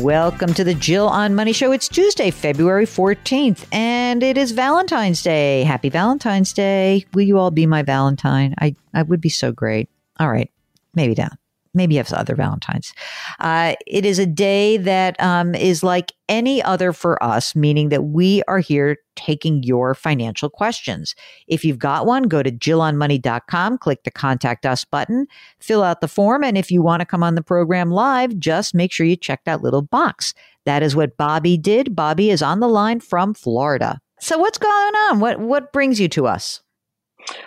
Welcome to the Jill on Money Show. It's Tuesday, February 14th, and it is Valentine's Day. Happy Valentine's Day. Will you all be my Valentine? I, I would be so great. All right, maybe down maybe you have other Valentines. Uh, it is a day that um, is like any other for us, meaning that we are here taking your financial questions. If you've got one, go to jillonmoney.com, click the contact us button, fill out the form. And if you want to come on the program live, just make sure you check that little box. That is what Bobby did. Bobby is on the line from Florida. So what's going on? What what brings you to us?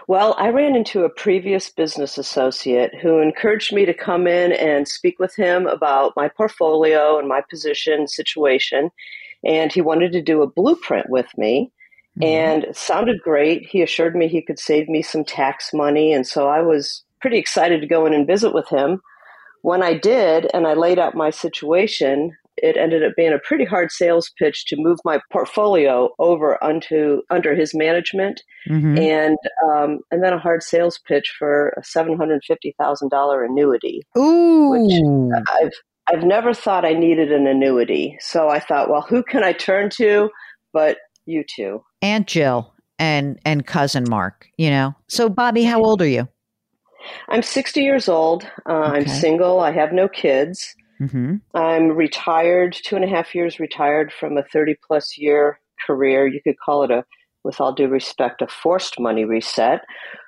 Well, I ran into a previous business associate who encouraged me to come in and speak with him about my portfolio and my position situation. And he wanted to do a blueprint with me. Mm-hmm. And it sounded great. He assured me he could save me some tax money. And so I was pretty excited to go in and visit with him. When I did, and I laid out my situation, it ended up being a pretty hard sales pitch to move my portfolio over onto under his management, mm-hmm. and um, and then a hard sales pitch for a seven hundred fifty thousand dollar annuity. Ooh, which I've I've never thought I needed an annuity, so I thought, well, who can I turn to? But you two, Aunt Jill and and cousin Mark. You know, so Bobby, how old are you? I'm 60 years old. Uh, okay. I'm single. I have no kids. Mm-hmm. I'm retired, two and a half years retired from a 30 plus year career. You could call it a, with all due respect, a forced money reset.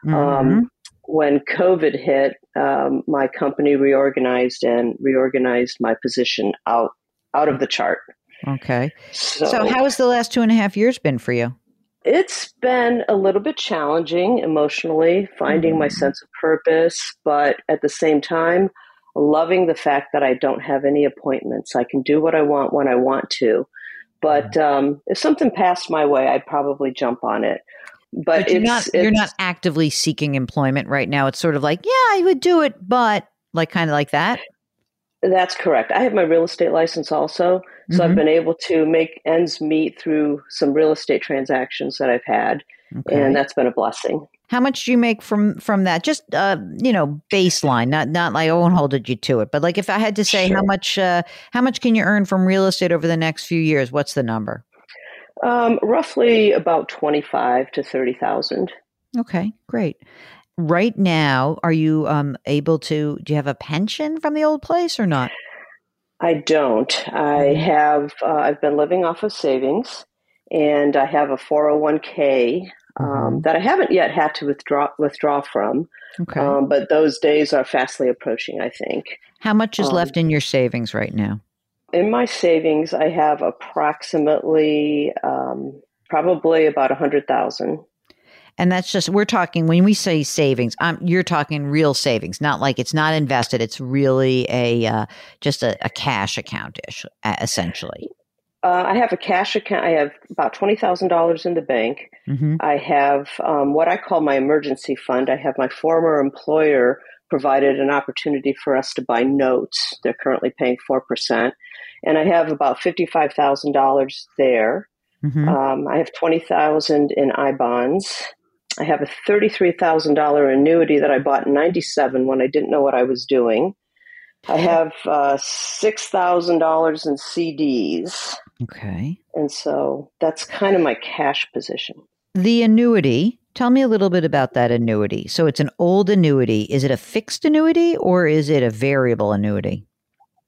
Um, mm-hmm. Um, when COVID hit, um, my company reorganized and reorganized my position out out of the chart. Okay. So, so how has the last two and a half years been for you? It's been a little bit challenging emotionally, finding mm-hmm. my sense of purpose, but at the same time, loving the fact that I don't have any appointments. I can do what I want when I want to. But mm-hmm. um, if something passed my way, I'd probably jump on it. But, but you're not you're not actively seeking employment right now. It's sort of like, yeah, I would do it, but like kind of like that. That's correct. I have my real estate license also, so mm-hmm. I've been able to make ends meet through some real estate transactions that I've had, okay. and that's been a blessing. How much do you make from from that? Just uh, you know, baseline. Not not like I won't hold you to it, but like if I had to say sure. how much uh, how much can you earn from real estate over the next few years? What's the number? Um, roughly about twenty five to thirty thousand. Okay, great. Right now, are you um, able to? Do you have a pension from the old place or not? I don't. I mm-hmm. have. Uh, I've been living off of savings, and I have a four hundred one k um, that I haven't yet had to withdraw withdraw from. Okay. Um, but those days are fastly approaching. I think. How much is um, left in your savings right now? In my savings, I have approximately um, probably about a hundred thousand. And that's just we're talking when we say savings, um, you're talking real savings, not like it's not invested. It's really a uh, just a, a cash account ish, essentially. Uh, I have a cash account. I have about twenty thousand dollars in the bank. Mm-hmm. I have um, what I call my emergency fund. I have my former employer provided an opportunity for us to buy notes. They're currently paying four percent, and I have about fifty five thousand dollars there. Mm-hmm. Um, I have twenty thousand in I bonds. I have a thirty three thousand dollar annuity that I bought in ninety seven when I didn't know what I was doing. I have uh, six thousand dollars in CDs. Okay. And so that's kind of my cash position. The annuity. Tell me a little bit about that annuity. So it's an old annuity. Is it a fixed annuity or is it a variable annuity?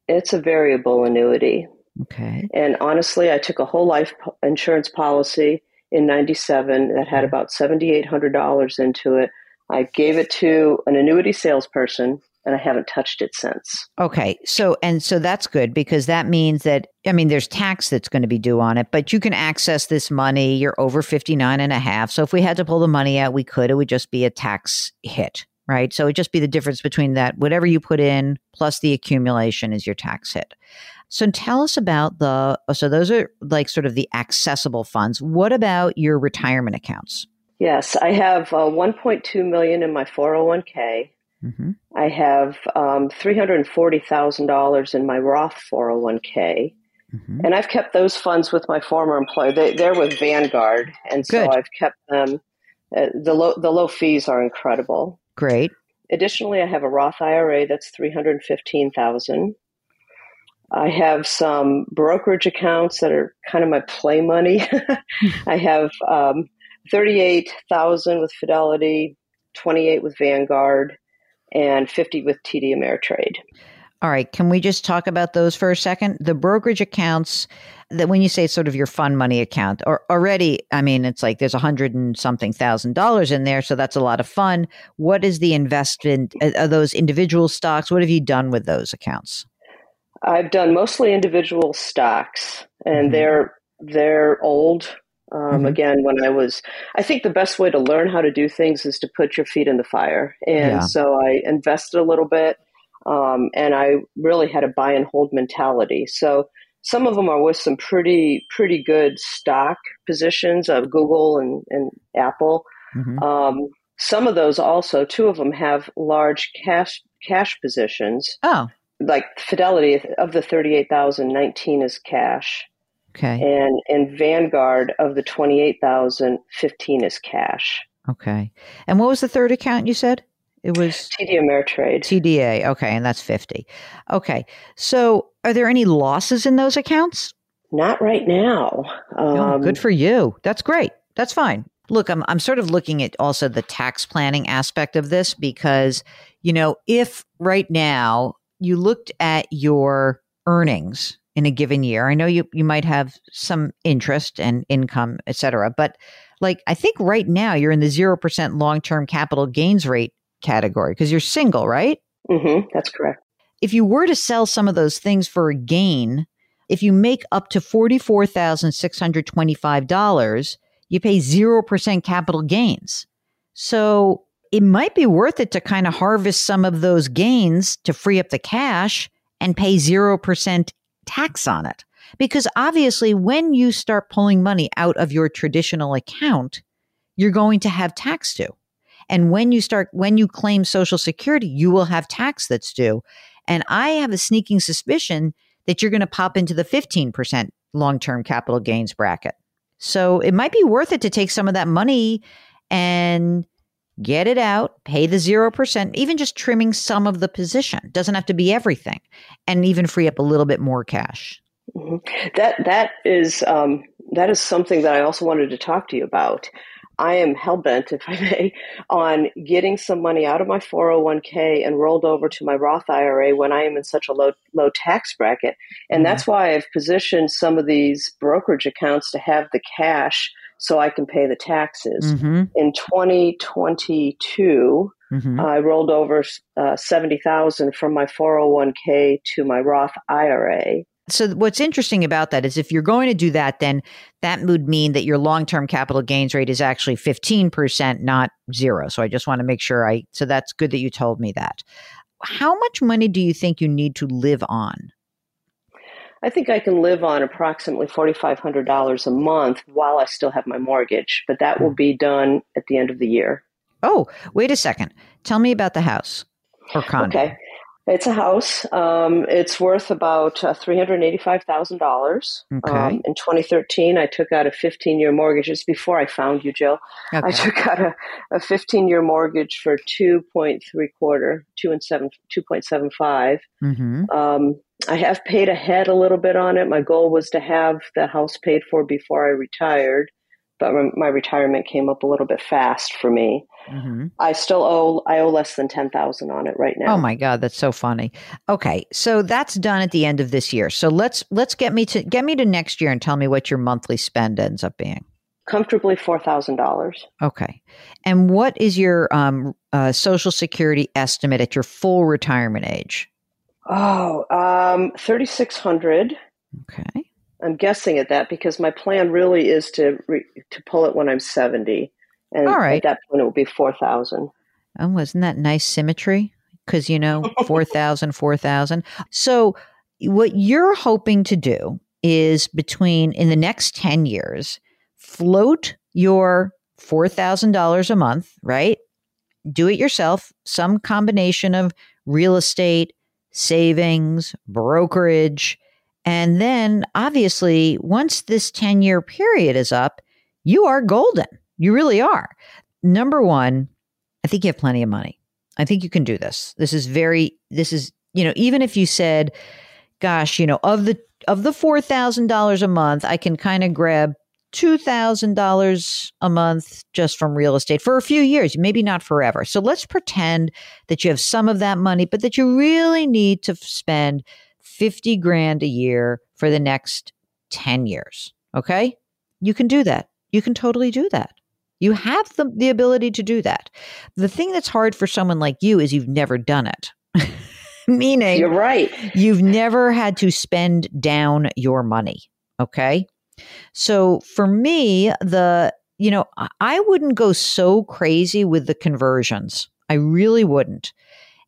It's a variable annuity. Okay. And honestly, I took a whole life insurance policy in 97 that had mm-hmm. about $7,800 into it. I gave it to an annuity salesperson and I haven't touched it since. Okay. So, and so that's good because that means that, I mean, there's tax that's going to be due on it, but you can access this money. You're over 59 and a half. So if we had to pull the money out, we could. It would just be a tax hit, right? So it'd just be the difference between that, whatever you put in plus the accumulation is your tax hit. So tell us about the, so those are like sort of the accessible funds. What about your retirement accounts? Yes, I have uh, 1.2 million in my 401k. Mm-hmm. I have um, $340,000 in my Roth 401k. Mm-hmm. And I've kept those funds with my former employer. They, are with Vanguard. And so Good. I've kept them. Uh, the, low, the low fees are incredible. Great. Additionally, I have a Roth IRA that's 315000 I have some brokerage accounts that are kind of my play money. I have um, 38,000 with Fidelity, 28 with Vanguard, and 50 with TD Ameritrade. All right, can we just talk about those for a second? The brokerage accounts that when you say sort of your fund money account, or already, I mean, it's like there's a hundred and something thousand dollars in there, so that's a lot of fun. What is the investment? Are those individual stocks? What have you done with those accounts? I've done mostly individual stocks, and mm-hmm. they're they're old. Um, mm-hmm. Again, when I was, I think the best way to learn how to do things is to put your feet in the fire. And yeah. so I invested a little bit, um, and I really had a buy and hold mentality. So some of them are with some pretty pretty good stock positions of Google and, and Apple. Mm-hmm. Um, some of those also, two of them have large cash cash positions. Oh, like Fidelity of the thirty eight thousand, nineteen is cash. Okay. And in Vanguard of the 28,000, 15 is cash. Okay. And what was the third account you said? It was TD Ameritrade. TDA. Okay. And that's 50. Okay. So are there any losses in those accounts? Not right now. Um, oh, good for you. That's great. That's fine. Look, I'm, I'm sort of looking at also the tax planning aspect of this because, you know, if right now you looked at your earnings in a given year. I know you you might have some interest and income, et cetera, but like I think right now you're in the zero percent long term capital gains rate category because you're single, right? Mm-hmm, that's correct. If you were to sell some of those things for a gain, if you make up to forty four thousand six hundred twenty five dollars, you pay zero percent capital gains. So it might be worth it to kind of harvest some of those gains to free up the cash and pay 0% tax on it. Because obviously, when you start pulling money out of your traditional account, you're going to have tax due. And when you start, when you claim Social Security, you will have tax that's due. And I have a sneaking suspicion that you're going to pop into the 15% long term capital gains bracket. So it might be worth it to take some of that money and get it out, pay the 0%, even just trimming some of the position. Doesn't have to be everything, and even free up a little bit more cash. Mm-hmm. That that is um, that is something that I also wanted to talk to you about. I am hell bent, if I may, on getting some money out of my 401k and rolled over to my Roth IRA when I am in such a low low tax bracket. And mm-hmm. that's why I've positioned some of these brokerage accounts to have the cash so I can pay the taxes. Mm-hmm. In 2022, mm-hmm. I rolled over uh, 70,000 from my 401k to my Roth IRA. So what's interesting about that is if you're going to do that, then that would mean that your long-term capital gains rate is actually 15%, not zero. So I just want to make sure I, so that's good that you told me that. How much money do you think you need to live on? I think I can live on approximately $4,500 a month while I still have my mortgage, but that will be done at the end of the year. Oh, wait a second. Tell me about the house or condo. Okay. It's a house. Um, it's worth about uh, $385,000. Okay. Um, in 2013, I took out a 15 year mortgage. It's before I found you, Jill. Okay. I took out a, a 15 year mortgage for 2.3 quarter, 2 and 7, 2.75. Mm-hmm. Um, I have paid ahead a little bit on it. My goal was to have the house paid for before I retired, but my, retirement came up a little bit fast for me. Mm-hmm. I still owe I owe less than ten thousand on it right now. Oh my god, that's so funny. Okay, so that's done at the end of this year. So let's let's get me to get me to next year and tell me what your monthly spend ends up being. Comfortably four thousand dollars. Okay, and what is your um, uh, Social Security estimate at your full retirement age? Oh, um, thirty six hundred. Okay. I'm guessing at that because my plan really is to re- to pull it when I'm seventy, and All right. at that point it will be four thousand. Oh, wasn't that nice symmetry? Because, you know, 4,000, 4,000. So, what you're hoping to do is between in the next 10 years, float your $4,000 a month, right? Do it yourself, some combination of real estate, savings, brokerage. And then, obviously, once this 10 year period is up, you are golden. You really are. Number one, I think you have plenty of money. I think you can do this. This is very this is, you know, even if you said, gosh, you know, of the of the $4,000 a month, I can kind of grab $2,000 a month just from real estate for a few years, maybe not forever. So let's pretend that you have some of that money, but that you really need to spend 50 grand a year for the next 10 years. Okay? You can do that. You can totally do that. You have the, the ability to do that. The thing that's hard for someone like you is you've never done it. Meaning, You're right. you've never had to spend down your money. Okay. So for me, the, you know, I- wouldn't go so crazy with the conversions. I really wouldn't.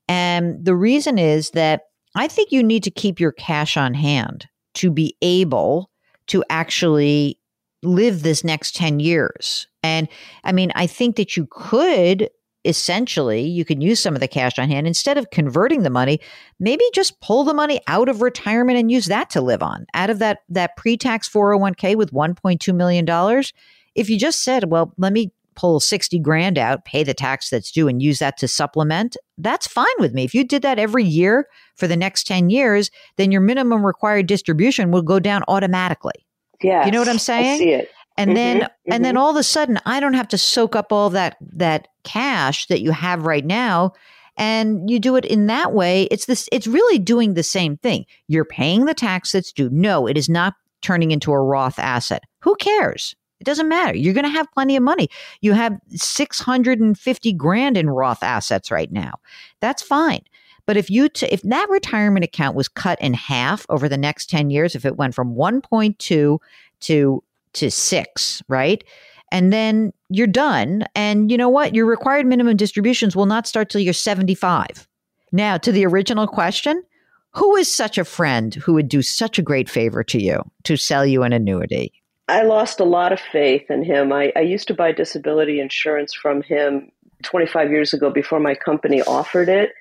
And the reason is that I think you need to keep your cash on hand to be able to actually live this next 10 years. And I mean, I think that you could essentially, you can use some of the cash on hand instead of converting the money, maybe just pull the money out of retirement and use that to live on. Out of that that pre-tax 401k with 1.2 million dollars, if you just said, well, let me pull 60 grand out, pay the tax that's due and use that to supplement, that's fine with me. If you did that every year for the next 10 years, then your minimum required distribution will go down automatically. Yeah. You know what I'm saying I see it. And Mhm, then and then all of a sudden I don't have to soak up all that that cash that you have right now and you do it in that way it's this it's really doing the same thing. You're paying the tax that's due. No, it is not turning into a Roth asset. Who cares? It doesn't matter. You're going to have plenty of money. You have 650 grand in Roth assets right now. That's fine. But if you t- if that retirement account was cut in half over the next 10 years, if it went from 1.2 to to 6, right? And then you're done and you know what? Your required minimum distributions will not start till you're 75. Now, to the original question, who is such a friend who would do such a great favor to you to sell you an annuity? I lost a lot of faith in him. I, I used to buy disability insurance from him 25 years ago before my company offered it,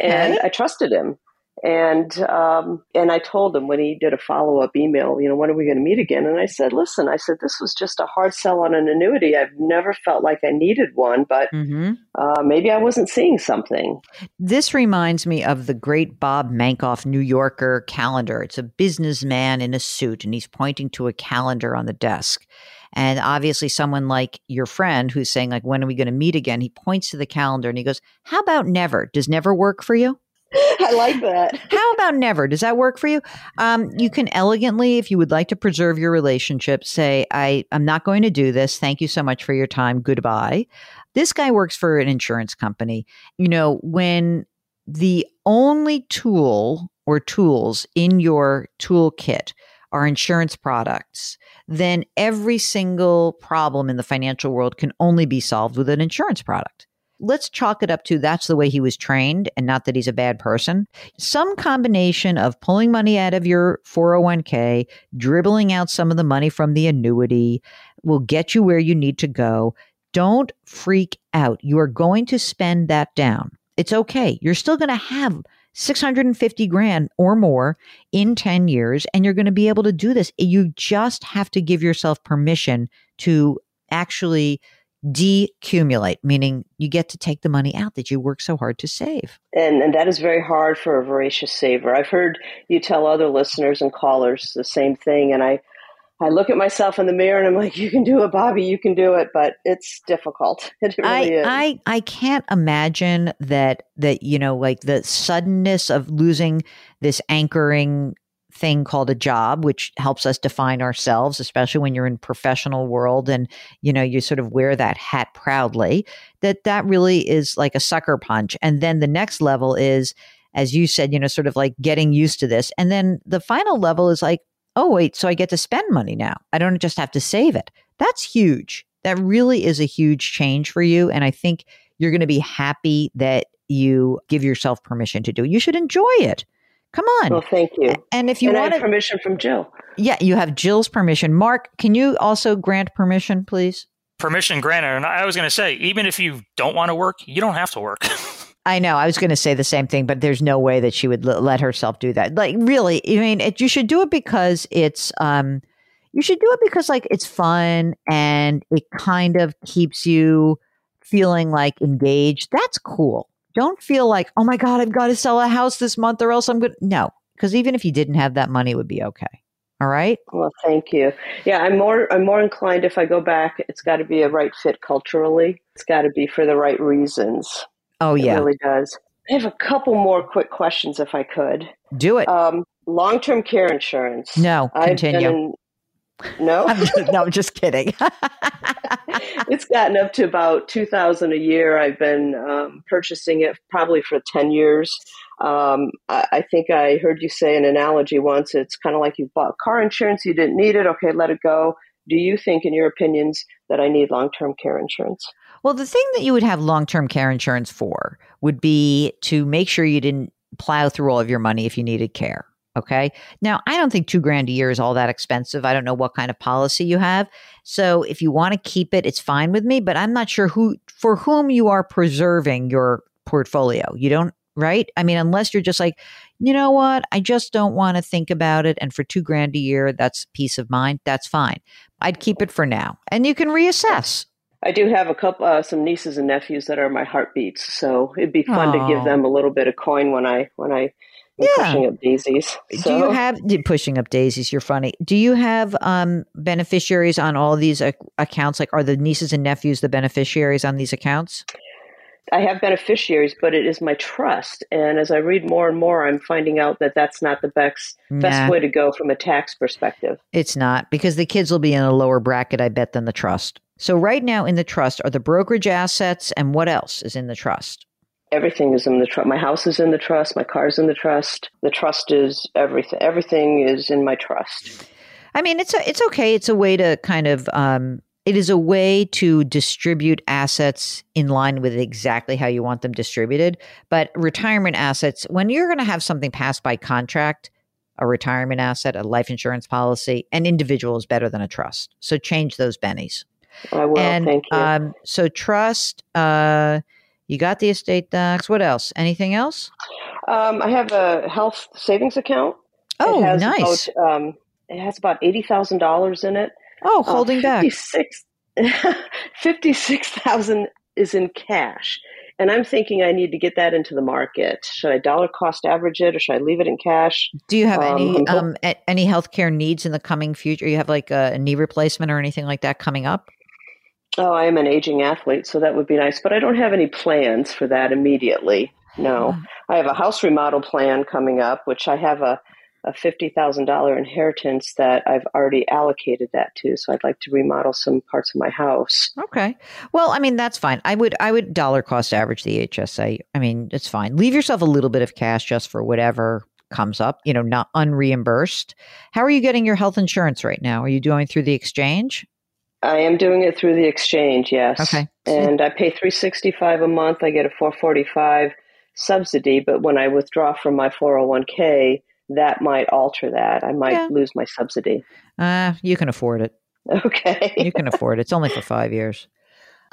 and I trusted him. And um, and I told him when he did a follow up email, you know, when are we going to meet again? And I said, listen, I said this was just a hard sell on an annuity. I've never felt like I needed one, but hmm uh, maybe I wasn't seeing something. This reminds me of the great Bob Mankoff New Yorker calendar. It's a businessman in a suit, and he's pointing to a calendar on the desk. And obviously, someone like your friend who's saying, like, when are we going to meet again? He points to the calendar and he goes, How about never? Does never work for you? I like that. How about never? Does that work for you? Um, you can elegantly, if you would like to preserve your relationship, say, I, I'm not going to do this. Thank you so much for your time. Goodbye. This guy works for an insurance company. You know, when the only tool or tools in your toolkit are insurance products, then every single problem in the financial world can only be solved with an insurance product. Let's chalk it up to that's the way he was trained and not that he's a bad person. Some combination of pulling money out of your 401k, dribbling out some of the money from the annuity will get you where you need to go. Don't freak out. You are going to spend that down. It's okay. You're still going to have 650 grand or more in 10 years, and you're going to be able to do this. You just have to give yourself permission to actually decumulate, meaning you get to take the money out that you work so hard to save. And, and that is very hard for a voracious saver. I've heard you tell other listeners and callers the same thing, and I I look at myself in the mirror and I'm like, you can do it, Bobby, you can do it, but it's difficult. It really I, is. I, I can't imagine that, that, you know, like the suddenness of losing this anchoring thing called a job, which helps us define ourselves, especially when you're in professional world and, you know, you sort of wear that hat proudly, that that really is like a sucker punch. And then the next level is, as you said, you know, sort of like getting used to this. And then the final level is like, oh, wait, so I get to spend money now. I don't just have to save it. That's huge. That really is a huge change for you. And I think you're going to be happy that you give yourself permission to do. You should enjoy it. Come on. Well, thank you. And if you and want permission from Jill. Yeah, you have Jill's permission. Mark, can you also grant permission, please? Permission granted. And I was going to say, even if you don't want to work, you don't have to work. I know. I was going to say the same thing, but there's no way that she would l- let herself do that. Like, really, I mean, it, you should do it because it's, um, you should do it because like it's fun and it kind of keeps you feeling like engaged. That's cool. Don't feel like, oh my God, I've got to sell a house this month or else I'm good. No, because even if you didn't have that money, it would be okay. All right. Well, thank you. Yeah, I'm more I'm more inclined if I go back, it's got to be a right fit culturally. It's got to be for the right reasons. Oh, yeah. It really does. I have a couple more quick questions if I could. Do it. Um, long term care insurance. No, continue. In, no? I'm just, no, I'm just kidding. it's gotten up to about 2000 a year. I've been um, purchasing it probably for 10 years. Um, I, I, think I heard you say an analogy once. It's kind of like you bought car insurance, you didn't need it. Okay, let it go. Do you think, in your opinions, that I need long term care insurance? Well, the thing that you would have long term care insurance for would be to make sure you didn't plow through all of your money if you needed care. Okay. Now, I don't think two grand a year is all that expensive. I don't know what kind of policy you have. So if you want to keep it, it's fine with me, but I'm not sure who, for whom you are preserving your portfolio. You don't, right? I mean, unless you're just like, you know what? I just don't want to think about it. And for two grand a year, that's peace of mind. That's fine. I'd keep it for now and you can reassess. I do have a couple, uh, some nieces and nephews that are my heartbeats, so it'd be fun Aww. to give them a little bit of coin when I when I yeah. pushing up daisies. So. Do you have pushing up daisies? You're funny. Do you have um, beneficiaries on all these uh, accounts? Like, are the nieces and nephews the beneficiaries on these accounts? I have beneficiaries, but it is my trust. And as I read more and more, I'm finding out that that's not the best nah. best way to go from a tax perspective. It's not because the kids will be in a lower bracket, I bet, than the trust. So right now in the trust are the brokerage assets and what else is in the trust? Everything is in the trust. My house is in the trust. My car's in the trust. The trust is everything. Everything is in my trust. I mean, it's a, it's okay. It's a way to kind of um, it is a way to distribute assets in line with exactly how you want them distributed. But retirement assets, when you're going to have something passed by contract, a retirement asset, a life insurance policy, an individual is better than a trust. So change those bennies. I will. And, thank you. Um, so trust. Uh, you got the estate tax. What else? Anything else? Um, I have a health savings account. Oh, nice. About, um, it has about eighty thousand dollars in it. Oh, uh, holding uh, 56, back. Fifty-six thousand is in cash, and I'm thinking I need to get that into the market. Should I dollar cost average it, or should I leave it in cash? Do you have um, any um, any healthcare needs in the coming future? You have like a knee replacement or anything like that coming up? Oh, I am an aging athlete, so that would be nice, but I don't have any plans for that immediately. No, oh. I have a house remodel plan coming up, which I have a, a $50,000 inheritance that I've already allocated that to. So I'd like to remodel some parts of my house. Okay. Well, I mean, that's fine. I would, I would dollar cost average the HSA. I mean, it's fine. Leave yourself a little bit of cash just for whatever comes up, you know, not unreimbursed. How are you getting your health insurance right now? Are you doing through the exchange? I am doing it through the exchange, yes. Okay. And I pay 365 a month. I get a 445 subsidy, but when I withdraw from my 401k, that might alter that. I might Yeah. lose my subsidy. Uh, you can afford it. Okay. You can afford it. It's only for five years.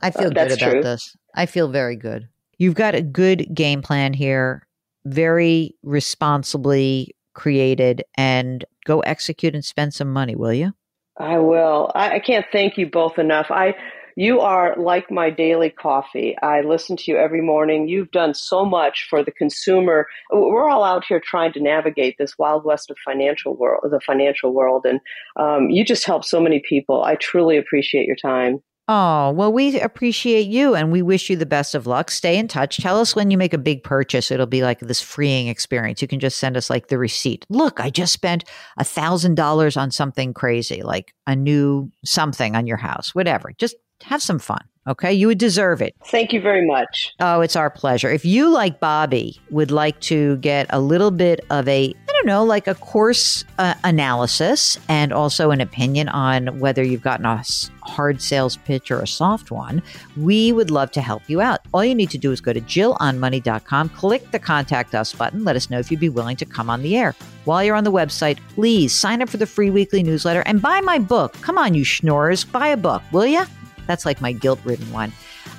I feel Uh, good about true. this. I feel very good. You've got a good game plan here, very responsibly created, and go execute and spend some money, will you? I will. I, I can't thank you both enough. I you are like my daily coffee. I listen to you every morning. You've done so much for the consumer. We're all out here trying to navigate this wild west of financial world, the financial world, and um, you just help so many people. I truly appreciate your time. Oh, well, we appreciate you and we wish you the best of luck. Stay in touch. Tell us when you make a big purchase. It'll be like this freeing experience. You can just send us like the receipt. Look, I just spent a thousand dollars on something crazy, like a new something on your house, whatever. Just have some fun. Okay. You would deserve it. Thank you very much. Oh, it's our pleasure. If you, like Bobby, would like to get a little bit of a, don't know, like a course uh, analysis and also an opinion on whether you've gotten a hard sales pitch or a soft one, we would love to help you out. All you need to do is go to jillonmoney.com, click the contact us button, let us know if you'd be willing to come on the air. While you're on the website, please sign up for the free weekly newsletter and buy my book. Come on, you schnorrers, buy a book, will you? That's like my guilt ridden one.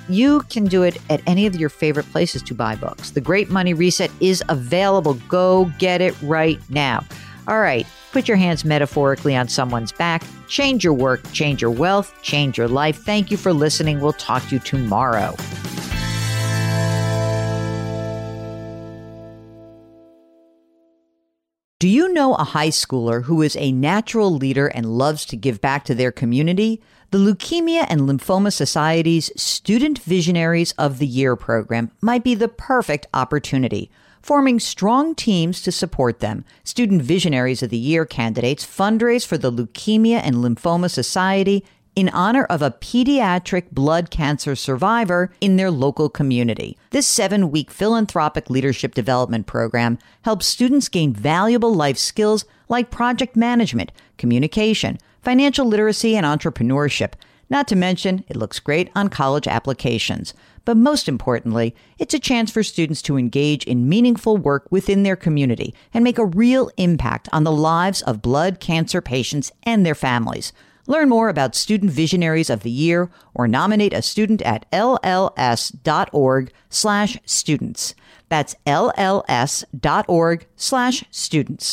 You can do it at any of your favorite places to buy books. The Great Money Reset is available. Go get it right now. All right, put your hands metaphorically on someone's back. Change your work, change your wealth, change your life. Thank you for listening. We'll talk to you tomorrow. Do you know a high schooler who is a natural leader and loves to give back to their community? The Leukemia and Lymphoma Society's Student Visionaries of the Year program might be the perfect opportunity. Forming strong teams to support them, Student Visionaries of the Year candidates fundraise for the Leukemia and Lymphoma Society in honor of a pediatric blood cancer survivor in their local community. This seven week philanthropic leadership development program helps students gain valuable life skills like project management, communication, financial literacy, and entrepreneurship. Not to mention, it looks great on college applications. But most importantly, it's a chance for students to engage in meaningful work within their community and make a real impact on the lives of blood cancer patients and their families. Learn more about Student Visionaries of the Year or nominate a student at lls.org slash students. That's lls.org slash students.